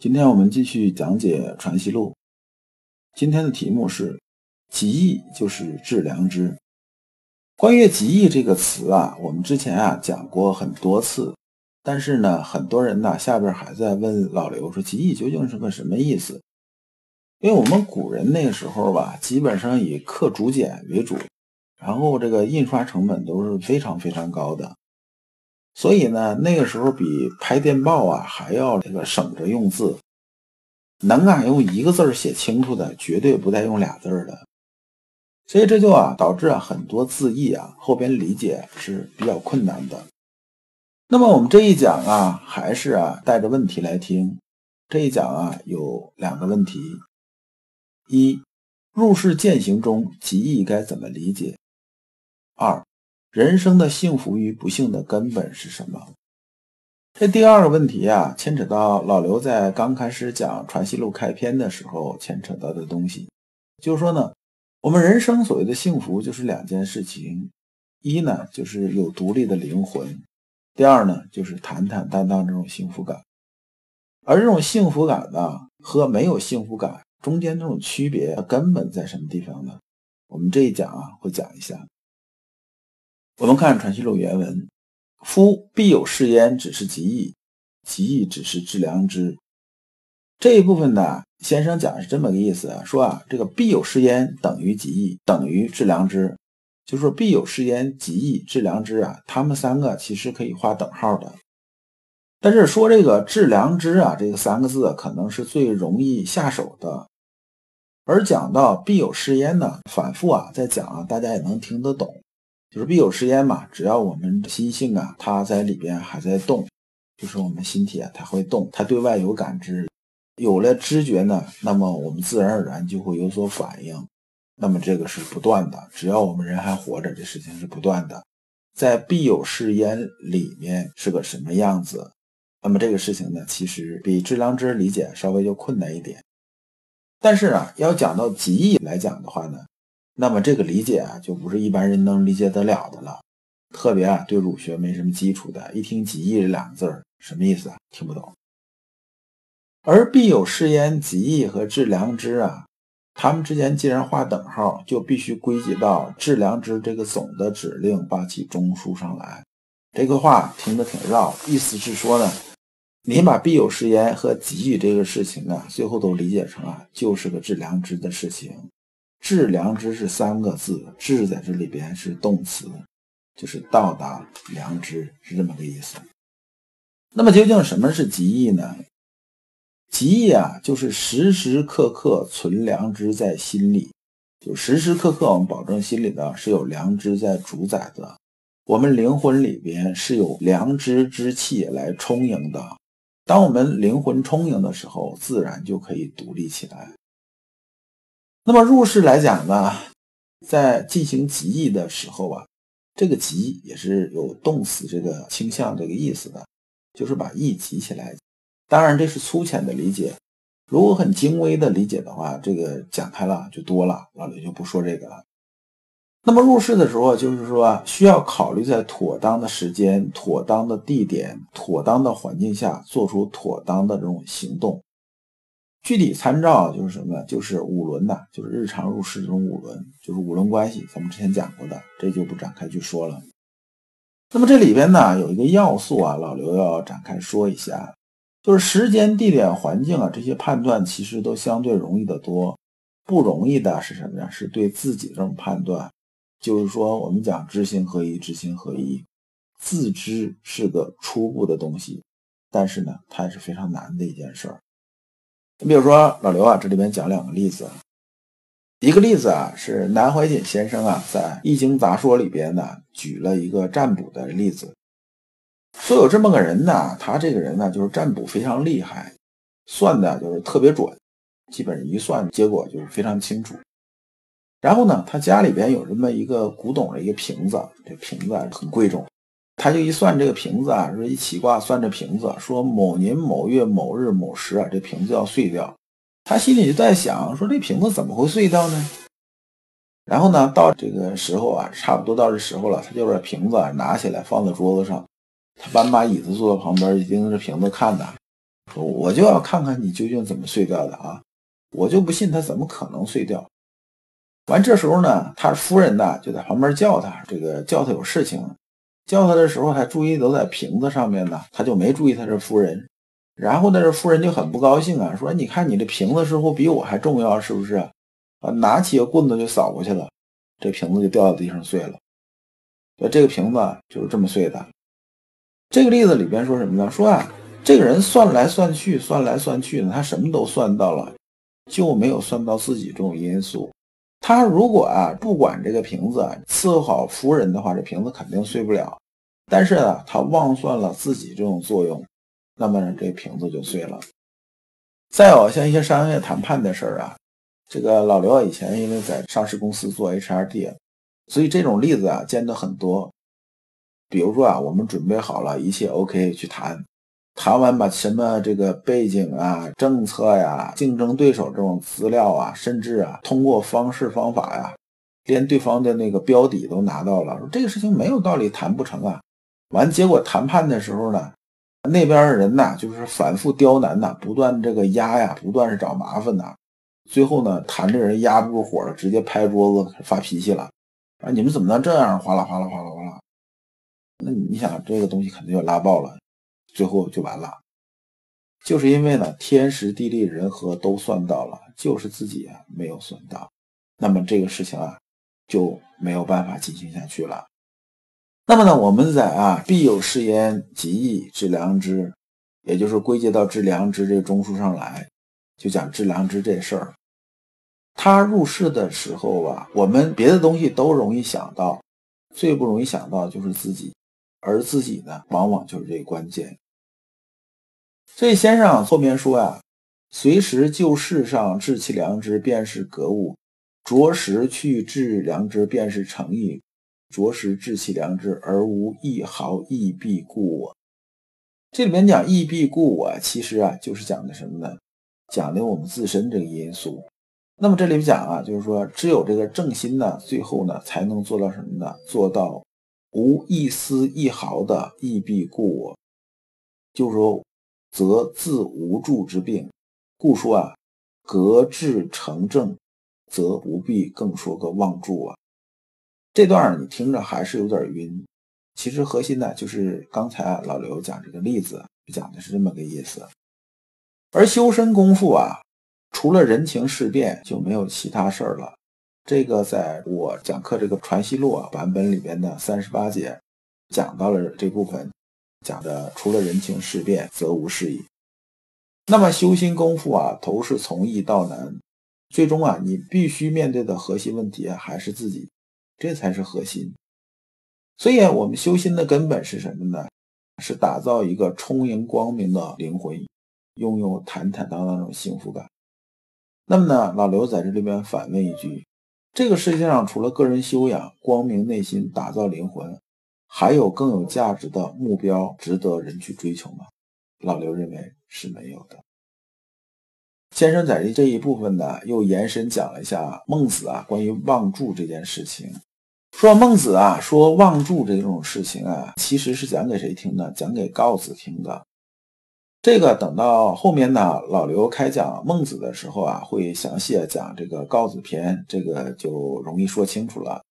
今天我们继续讲解《传习录》。今天的题目是“极义就是致良知”。关于“极义”这个词啊，我们之前啊讲过很多次，但是呢，很多人呢下边还在问老刘说“极义”究竟是个什么意思？因为我们古人那个时候吧，基本上以刻竹简为主，然后这个印刷成本都是非常非常高的，所以呢，那个时候比拍电报啊还要这个省着用字，能啊用一个字儿写清楚的，绝对不带用俩字儿的，所以这就啊导致啊很多字义啊后边理解是比较困难的。那么我们这一讲啊，还是啊带着问题来听，这一讲啊有两个问题。一入世践行中，极义该怎么理解？二人生的幸福与不幸的根本是什么？这第二个问题啊，牵扯到老刘在刚开始讲《传习录》开篇的时候牵扯到的东西，就是说呢，我们人生所谓的幸福就是两件事情：一呢，就是有独立的灵魂；第二呢，就是坦坦荡荡这种幸福感。而这种幸福感呢，和没有幸福感。中间这种区别根本在什么地方呢？我们这一讲啊会讲一下。我们看《传习录》原文：“夫必有是焉，只是极义；极义只是致良知。”这一部分呢，先生讲是这么个意思啊，说啊，这个必有是焉等于极义，等于致良知，就是说必有是焉、极义、致良知啊，他们三个其实可以画等号的。但是说这个致良知啊，这个三个字可能是最容易下手的。而讲到必有是焉呢，反复啊在讲啊，大家也能听得懂，就是必有是焉嘛。只要我们心性啊，它在里边还在动，就是我们心体啊，它会动，它对外有感知，有了知觉呢，那么我们自然而然就会有所反应。那么这个是不断的，只要我们人还活着，这事情是不断的。在必有是焉里面是个什么样子？那么这个事情呢，其实比致良知理解稍微就困难一点。但是啊，要讲到极义来讲的话呢，那么这个理解啊，就不是一般人能理解得了的了。特别啊，对儒学没什么基础的，一听极义这两个字儿，什么意思啊？听不懂。而必有是焉、极义和致良知啊，他们之间既然画等号，就必须归结到致良知这个总的指令发起中枢上来。这个话听得挺绕，意思是说呢。你把必有是焉和极义这个事情啊，最后都理解成啊，就是个致良知的事情。致良知是三个字，致在这里边是动词，就是到达良知，是这么个意思。那么究竟什么是极义呢？极义啊，就是时时刻刻存良知在心里，就时时刻刻我们保证心里呢是有良知在主宰的，我们灵魂里边是有良知之气来充盈的。当我们灵魂充盈的时候，自然就可以独立起来。那么入世来讲呢，在进行极义的时候啊，这个极也是有动词这个倾向这个意思的，就是把义集起来。当然这是粗浅的理解，如果很精微的理解的话，这个讲开了就多了，老刘就不说这个了。那么入世的时候，就是说需要考虑在妥当的时间、妥当的地点、妥当的环境下做出妥当的这种行动。具体参照就是什么？就是五轮呐，就是日常入市这种五轮，就是五轮关系，咱们之前讲过的，这就不展开去说了。那么这里边呢有一个要素啊，老刘要展开说一下，就是时间、地点、环境啊这些判断其实都相对容易得多，不容易的是什么呀？是对自己这种判断。就是说，我们讲知行合一，知行合一，自知是个初步的东西，但是呢，它也是非常难的一件事儿。你比如说老刘啊，这里边讲两个例子，一个例子啊是南怀瑾先生啊在《易经杂说》里边呢举了一个占卜的例子，说有这么个人呢，他这个人呢就是占卜非常厉害，算的就是特别准，基本一算结果就非常清楚。然后呢，他家里边有这么一个古董的一个瓶子，这瓶子很贵重，他就一算这个瓶子啊，说一起卦算这瓶子，说某年某月某日某时啊，这瓶子要碎掉。他心里就在想，说这瓶子怎么会碎掉呢？然后呢，到这个时候啊，差不多到这时候了，他就把瓶子啊拿起来放在桌子上，他搬把椅子坐在旁边，盯着这瓶子看呐，说我就要看看你究竟怎么碎掉的啊，我就不信它怎么可能碎掉。完，这时候呢，他夫人呢就在旁边叫他，这个叫他有事情，叫他的时候还注意都在瓶子上面呢，他就没注意他这夫人。然后呢，这夫人就很不高兴啊，说：“你看你这瓶子似乎比我还重要，是不是？”啊，拿起个棍子就扫过去了，这瓶子就掉到地上碎了。所以这个瓶子就是这么碎的。这个例子里边说什么呢？说啊，这个人算来算去，算来算去呢，他什么都算到了，就没有算到自己这种因素。他如果啊不管这个瓶子伺候好夫人的话，这瓶子肯定碎不了。但是呢，他忘算了自己这种作用，那么呢，这瓶子就碎了。再有像一些商业谈判的事儿啊，这个老刘啊以前因为在上市公司做 HRD，所以这种例子啊见得很多。比如说啊，我们准备好了一切 OK 去谈。谈完把什么这个背景啊、政策呀、竞争对手这种资料啊，甚至啊通过方式方法呀，连对方的那个标底都拿到了，说这个事情没有道理谈不成啊。完结果谈判的时候呢，那边的人呢就是反复刁难呐，不断这个压呀，不断是找麻烦呐。最后呢，谈的人压不住火了，直接拍桌子发脾气了啊！你们怎么能这样？哗啦哗啦哗啦哗啦！那你想这个东西肯定就拉爆了。最后就完了，就是因为呢，天时地利人和都算到了，就是自己啊没有算到，那么这个事情啊就没有办法进行下去了。那么呢，我们在啊必有是焉，吉义致良知，也就是归结到致良知这个中枢上来，就讲致良知这事儿。他入世的时候啊，我们别的东西都容易想到，最不容易想到就是自己。而自己呢，往往就是这关键。所以先生后面说啊，随时就世上致其良知，便是格物；着实去致良知，便是诚意；着实致其良知，而无一毫亦必故我。这里面讲亦必故我，其实啊，就是讲的什么呢？讲的我们自身这个因素。那么这里面讲啊，就是说，只有这个正心呢，最后呢，才能做到什么呢？做到。无一丝一毫的亦必故我，就说则自无助之病，故说啊，格致成正，则不必更说个妄助啊。这段你听着还是有点晕，其实核心呢就是刚才老刘讲这个例子讲的是这么个意思。而修身功夫啊，除了人情世变就没有其他事儿了。这个在我讲课这个传习录啊版本里边的三十八节讲到了这部分，讲的除了人情世变，则无事矣。那么修心功夫啊，都是从易到难，最终啊，你必须面对的核心问题，还是自己，这才是核心。所以，我们修心的根本是什么呢？是打造一个充盈光明的灵魂，拥有坦坦荡荡那种幸福感。那么呢，老刘在这里边反问一句。这个世界上除了个人修养、光明内心、打造灵魂，还有更有价值的目标值得人去追求吗？老刘认为是没有的。先生在这这一部分呢，又延伸讲了一下孟子啊关于望柱这件事情。说孟子啊说望柱这种事情啊，其实是讲给谁听的？讲给告子听的。这个等到后面呢，老刘开讲孟子的时候啊，会详细讲这个告子篇，这个就容易说清楚了。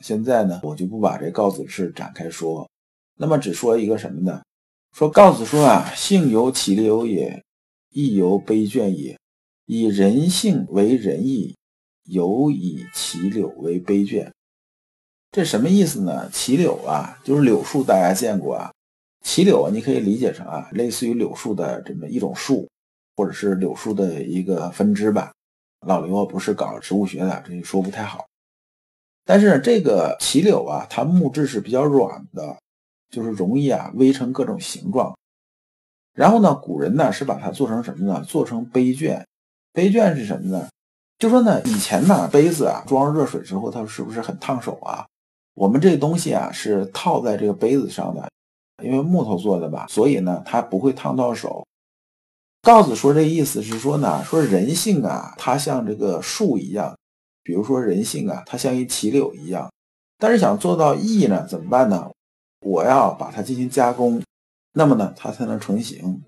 现在呢，我就不把这告子事展开说，那么只说一个什么呢？说告子说啊，性由其流也，义由悲倦也。以人性为仁义，有以其柳为悲倦。这什么意思呢？其柳啊，就是柳树，大家见过啊。杞柳啊，你可以理解成啊，类似于柳树的这么一种树，或者是柳树的一个分支吧。老刘啊，不是搞植物学的，这说不太好。但是这个杞柳啊，它木质是比较软的，就是容易啊煨成各种形状。然后呢，古人呢是把它做成什么呢？做成杯卷。杯卷是什么呢？就说呢，以前呢杯子啊装热水之后，它是不是很烫手啊？我们这东西啊是套在这个杯子上的，因为木头做的吧，所以呢它不会烫到手。告子说这意思是说呢，说人性啊，它像这个树一样，比如说人性啊，它像一齐柳一样，但是想做到义呢，怎么办呢？我要把它进行加工，那么呢，它才能成型。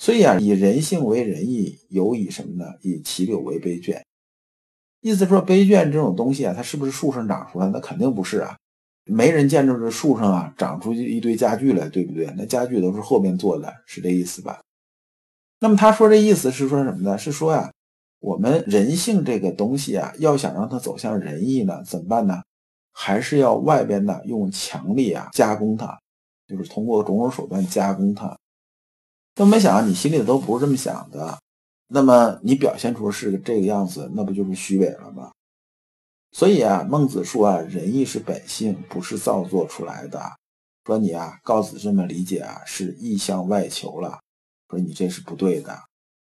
所以啊，以人性为仁义，有以什么呢？以齐柳为杯卷。意思说，杯卷这种东西啊，它是不是树上长出来？那肯定不是啊，没人见着这树上啊长出一堆家具来，对不对？那家具都是后面做的，是这意思吧？那么他说这意思是说什么呢？是说呀，我们人性这个东西啊，要想让它走向仁义呢，怎么办呢？还是要外边呢用强力啊加工它，就是通过种种手段加工它。都没想到你心里都不是这么想的。那么你表现出是这个样子，那不就是虚伪了吗？所以啊，孟子说啊，仁义是本性，不是造作出来的。说你啊，告子这么理解啊，是意向外求了。说你这是不对的。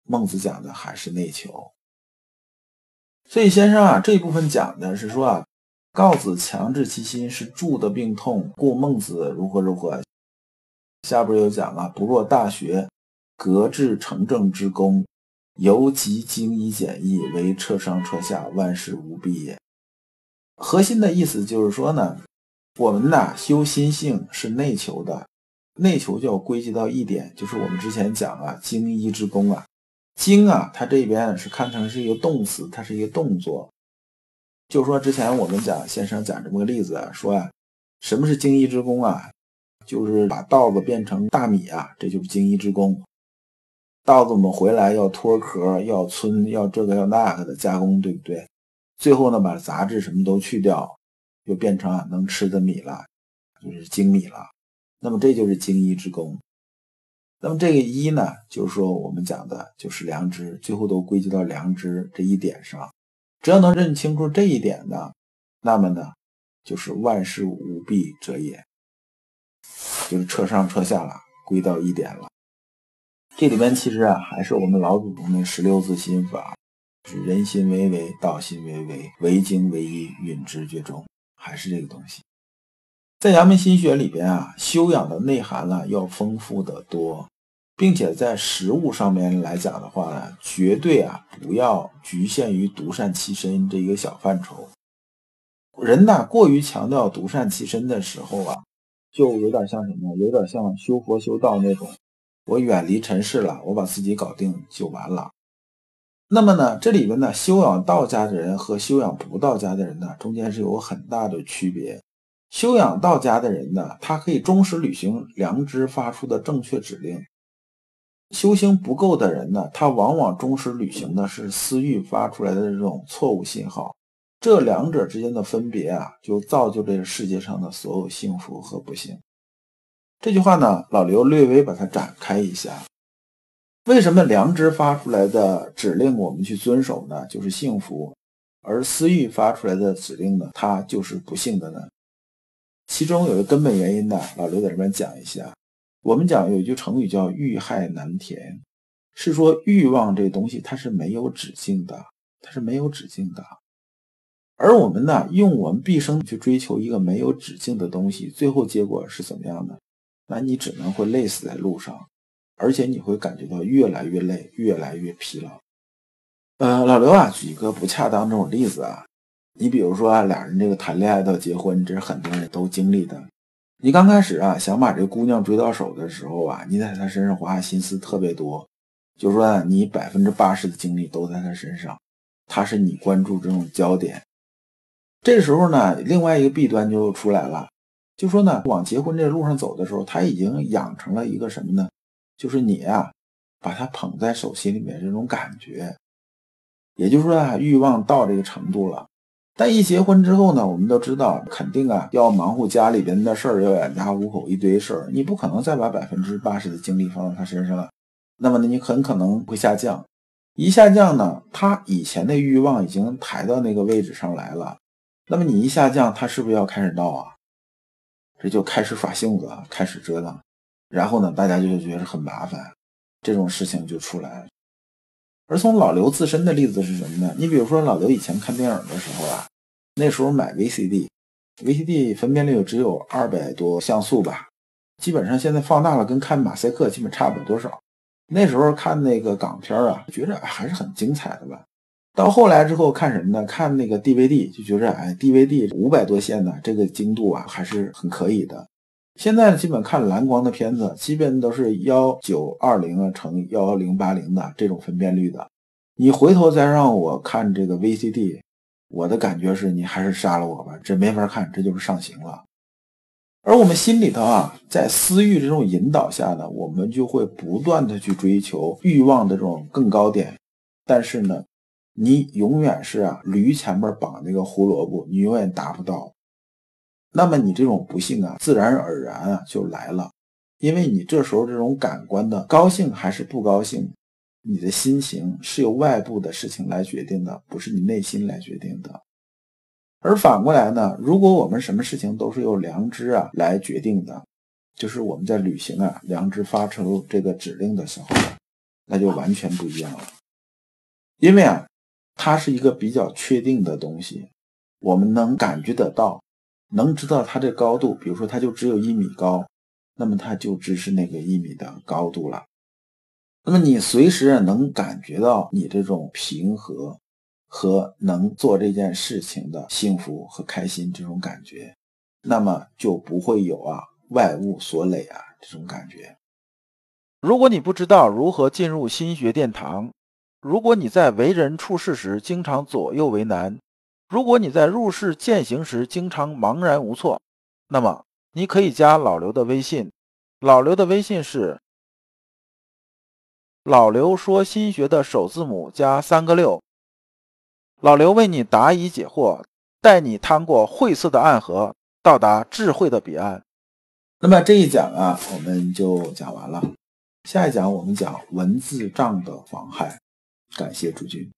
孟子讲的还是内求。所以先生啊，这一部分讲的是说啊，告子强制其心是助的病痛，故孟子如何如何。下边又讲了，不若大学，革制成政之功。由极精一简易，为彻上彻下，万事无弊也。核心的意思就是说呢，我们呐修心性是内求的，内求就要归结到一点，就是我们之前讲啊，精一之功啊，精啊，它这边是看成是一个动词，它是一个动作。就说之前我们讲先生讲这么个例子，说啊，什么是精一之功啊？就是把稻子变成大米啊，这就是精一之功。稻子我们回来要脱壳，要皴，要这个要那个的加工，对不对？最后呢，把杂质什么都去掉，就变成啊能吃的米了，就是精米了。那么这就是精一之功。那么这个一呢，就是说我们讲的就是良知，最后都归结到良知这一点上。只要能认清楚这一点呢，那么呢，就是万事无弊者也，就是彻上彻下了，归到一点了。这里边其实啊，还是我们老祖宗的十六字心法，是人心为为，道心为为，为精为一，允之绝中，还是这个东西。在阳明心学里边啊，修养的内涵呢要丰富的多，并且在实物上面来讲的话呢，绝对啊不要局限于独善其身这一个小范畴。人呐过于强调独善其身的时候啊，就有点像什么？有点像修佛修道那种。我远离尘世了，我把自己搞定就完了。那么呢，这里边呢，修养道家的人和修养不道家的人呢，中间是有很大的区别。修养道家的人呢，他可以忠实履行良知发出的正确指令；修行不够的人呢，他往往忠实履行的是私欲发出来的这种错误信号。这两者之间的分别啊，就造就这个世界上的所有幸福和不幸。这句话呢，老刘略微把它展开一下。为什么良知发出来的指令我们去遵守呢？就是幸福，而私欲发出来的指令呢，它就是不幸的呢？其中有一个根本原因呢，老刘在这边讲一下。我们讲有一句成语叫“欲害难填”，是说欲望这东西它是没有止境的，它是没有止境的。而我们呢，用我们毕生去追求一个没有止境的东西，最后结果是怎么样的？那你只能会累死在路上，而且你会感觉到越来越累，越来越疲劳。呃，老刘啊，举一个不恰当这种例子啊，你比如说啊，俩人这个谈恋爱到结婚，这是很多人都经历的。你刚开始啊，想把这姑娘追到手的时候啊，你在她身上花心思特别多，就说你百分之八十的精力都在她身上，她是你关注这种焦点。这时候呢，另外一个弊端就出来了。就说呢，往结婚这路上走的时候，他已经养成了一个什么呢？就是你啊，把他捧在手心里面这种感觉。也就是说啊，欲望到这个程度了。但一结婚之后呢，我们都知道，肯定啊要忙活家里边的事儿，要养家糊口一堆事儿，你不可能再把百分之八十的精力放到他身上了。那么呢，你很可能会下降。一下降呢，他以前的欲望已经抬到那个位置上来了。那么你一下降，他是不是要开始闹啊？这就开始耍性子，开始折腾。然后呢，大家就觉得很麻烦，这种事情就出来了。而从老刘自身的例子是什么呢？你比如说老刘以前看电影的时候啊，那时候买 VCD，VCD 分辨率只有二百多像素吧，基本上现在放大了跟看马赛克基本差不了多少。那时候看那个港片啊，觉着还是很精彩的吧。到后来之后看什么呢？看那个 DVD 就觉着，哎，DVD 五百多线呢，这个精度啊还是很可以的。现在基本看蓝光的片子，基本都是幺九二零啊乘幺幺零八零的这种分辨率的。你回头再让我看这个 VCD，我的感觉是你还是杀了我吧，这没法看，这就是上刑了。而我们心里头啊，在私欲这种引导下呢，我们就会不断的去追求欲望的这种更高点。但是呢，你永远是啊驴前面绑那个胡萝卜，你永远达不到。那么你这种不幸啊，自然而然啊就来了，因为你这时候这种感官的高兴还是不高兴，你的心情是由外部的事情来决定的，不是你内心来决定的。而反过来呢，如果我们什么事情都是由良知啊来决定的，就是我们在履行啊良知发出这个指令的时候，那就完全不一样了。因为啊，它是一个比较确定的东西，我们能感觉得到。能知道它这高度，比如说它就只有一米高，那么它就只是那个一米的高度了。那么你随时能感觉到你这种平和和能做这件事情的幸福和开心这种感觉，那么就不会有啊外物所累啊这种感觉。如果你不知道如何进入心学殿堂，如果你在为人处事时经常左右为难。如果你在入世践行时经常茫然无措，那么你可以加老刘的微信。老刘的微信是“老刘说心学”的首字母加三个六。老刘为你答疑解惑，带你趟过晦涩的暗河，到达智慧的彼岸。那么这一讲啊，我们就讲完了。下一讲我们讲文字障的妨害。感谢诸君。